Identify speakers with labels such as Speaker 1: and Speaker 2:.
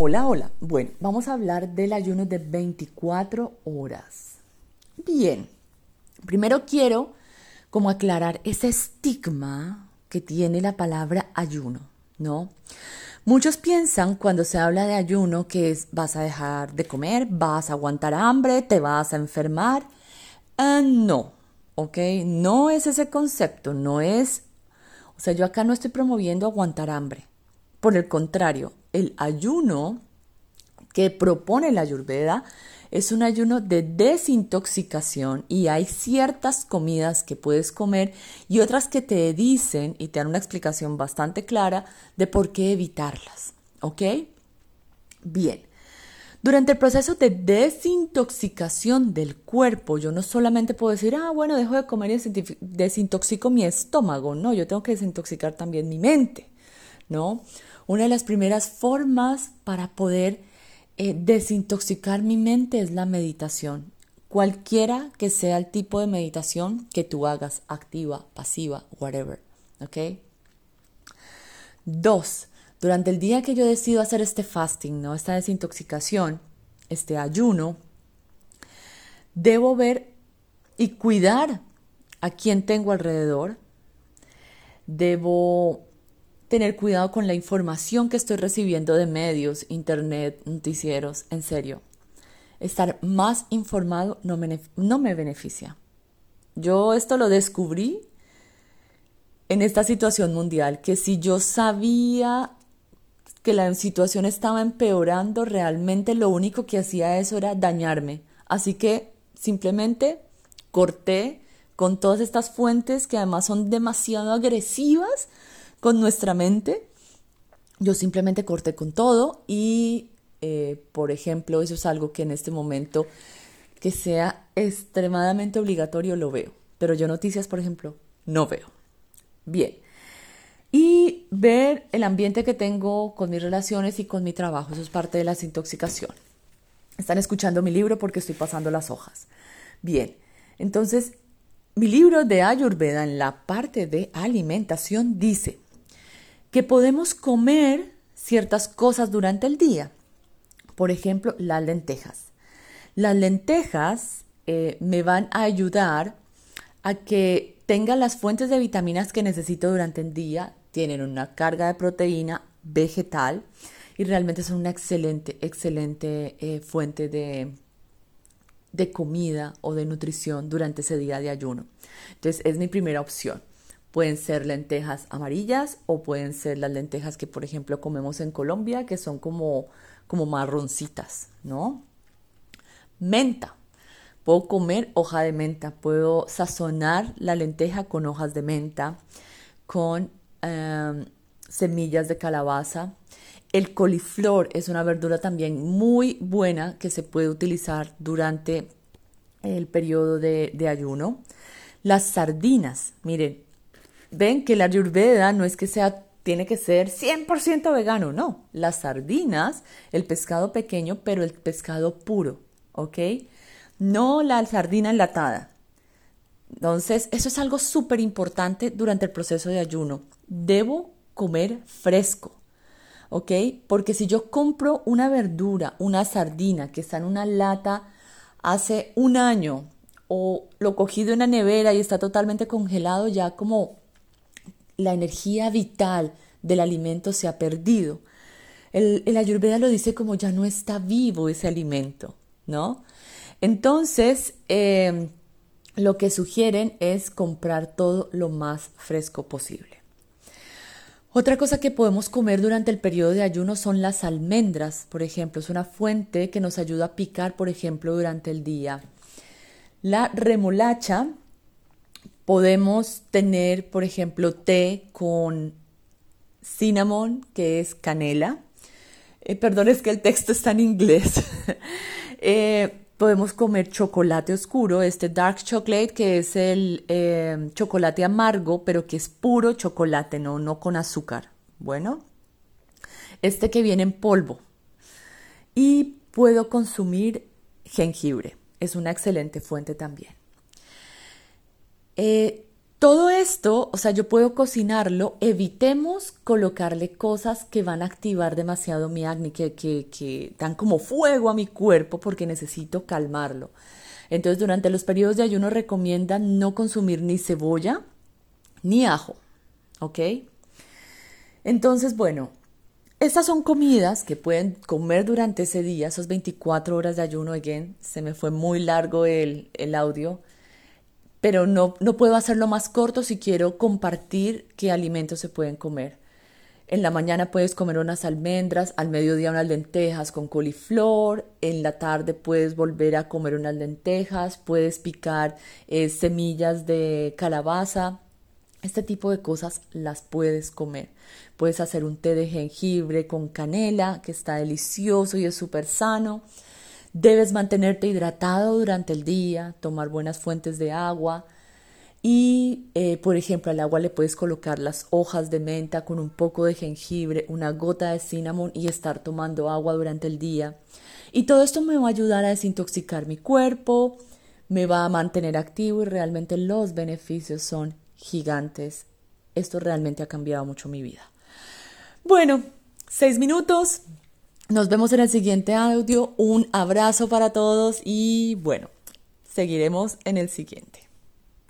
Speaker 1: Hola, hola. Bueno, vamos a hablar del ayuno de 24 horas. Bien, primero quiero como aclarar ese estigma que tiene la palabra ayuno, ¿no? Muchos piensan cuando se habla de ayuno que es vas a dejar de comer, vas a aguantar hambre, te vas a enfermar. Ah, no, ¿ok? No es ese concepto, no es... O sea, yo acá no estoy promoviendo aguantar hambre. Por el contrario, el ayuno que propone la Ayurveda es un ayuno de desintoxicación y hay ciertas comidas que puedes comer y otras que te dicen y te dan una explicación bastante clara de por qué evitarlas. ¿Ok? Bien. Durante el proceso de desintoxicación del cuerpo, yo no solamente puedo decir, ah, bueno, dejo de comer y desintoxico mi estómago. No, yo tengo que desintoxicar también mi mente, ¿no? Una de las primeras formas para poder eh, desintoxicar mi mente es la meditación. Cualquiera que sea el tipo de meditación que tú hagas, activa, pasiva, whatever. ¿Ok? Dos, durante el día que yo decido hacer este fasting, ¿no? Esta desintoxicación, este ayuno, debo ver y cuidar a quien tengo alrededor. Debo tener cuidado con la información que estoy recibiendo de medios, internet, noticieros, en serio. Estar más informado no me, no me beneficia. Yo esto lo descubrí en esta situación mundial, que si yo sabía que la situación estaba empeorando, realmente lo único que hacía eso era dañarme. Así que simplemente corté con todas estas fuentes que además son demasiado agresivas con nuestra mente. Yo simplemente corté con todo y, eh, por ejemplo, eso es algo que en este momento que sea extremadamente obligatorio lo veo. Pero yo noticias, por ejemplo, no veo. Bien. Y ver el ambiente que tengo con mis relaciones y con mi trabajo. Eso es parte de la desintoxicación. Están escuchando mi libro porque estoy pasando las hojas. Bien. Entonces, mi libro de Ayurveda en la parte de alimentación dice, que podemos comer ciertas cosas durante el día. Por ejemplo, las lentejas. Las lentejas eh, me van a ayudar a que tenga las fuentes de vitaminas que necesito durante el día. Tienen una carga de proteína vegetal y realmente son una excelente, excelente eh, fuente de, de comida o de nutrición durante ese día de ayuno. Entonces es mi primera opción. Pueden ser lentejas amarillas o pueden ser las lentejas que, por ejemplo, comemos en Colombia, que son como, como marroncitas, ¿no? Menta. Puedo comer hoja de menta, puedo sazonar la lenteja con hojas de menta, con em, semillas de calabaza. El coliflor es una verdura también muy buena que se puede utilizar durante el periodo de, de ayuno. Las sardinas, miren, ven que la ayurveda no es que sea tiene que ser 100% vegano, no. Las sardinas, el pescado pequeño, pero el pescado puro, ¿ok? No la sardina enlatada. Entonces, eso es algo súper importante durante el proceso de ayuno. Debo comer fresco, ¿ok? Porque si yo compro una verdura, una sardina que está en una lata hace un año o lo cogí de una nevera y está totalmente congelado, ya como la energía vital del alimento se ha perdido. El, ayurveda lo dice como ya no está vivo ese alimento, ¿no? Entonces, em, lo que sugieren es comprar todo lo más fresco posible. Otra cosa que podemos comer durante el periodo de ayuno son las almendras, por ejemplo, es una fuente que nos ayuda a picar, por ejemplo, durante el día. La remolacha Podemos tener, por ejemplo, té con cinnamon, que es canela. Eh, perdón, es que el texto está en inglés. Eh, podemos comer chocolate oscuro, este dark chocolate, que es el eh, chocolate amargo, pero que es puro chocolate, no, no con azúcar. Bueno, este que viene en polvo. Y puedo consumir jengibre, es una excelente fuente también. Eh, Todo esto, o sea, yo puedo cocinarlo, evitemos colocarle cosas que van a activar demasiado mi acné, que, que, dan como fuego a mi cuerpo porque necesito calmarlo. Entonces, durante los periodos de ayuno recomiendan no consumir ni cebolla ni ajo, ¿ok? Entonces, bueno, estas son comidas que pueden comer durante ese día, esos 24 horas de ayuno, again, se me fue muy largo el, el audio pero no, no puedo hacerlo más corto si quiero compartir qué alimentos se pueden comer. En la mañana puedes comer unas almendras, al mediodía unas lentejas con coliflor, en la tarde puedes volver a comer unas lentejas, puedes picar eh, semillas de calabaza, este tipo de cosas las puedes comer. Puedes hacer un té de jengibre con canela, que está delicioso y es súper sano. Debes mantenerte hidratado durante el día, tomar buenas fuentes de agua y, eh, por ejemplo, al agua le puedes colocar las hojas de menta con un poco de jengibre, una gota de cinnamon y estar tomando agua durante el día. Y todo esto me va a ayudar a desintoxicar mi cuerpo, me va a mantener activo y realmente los beneficios son gigantes. Esto realmente ha cambiado mucho mi vida. Bueno, seis minutos, nos vemos en el siguiente audio. Un abrazo para todos y bueno, seguiremos en el siguiente.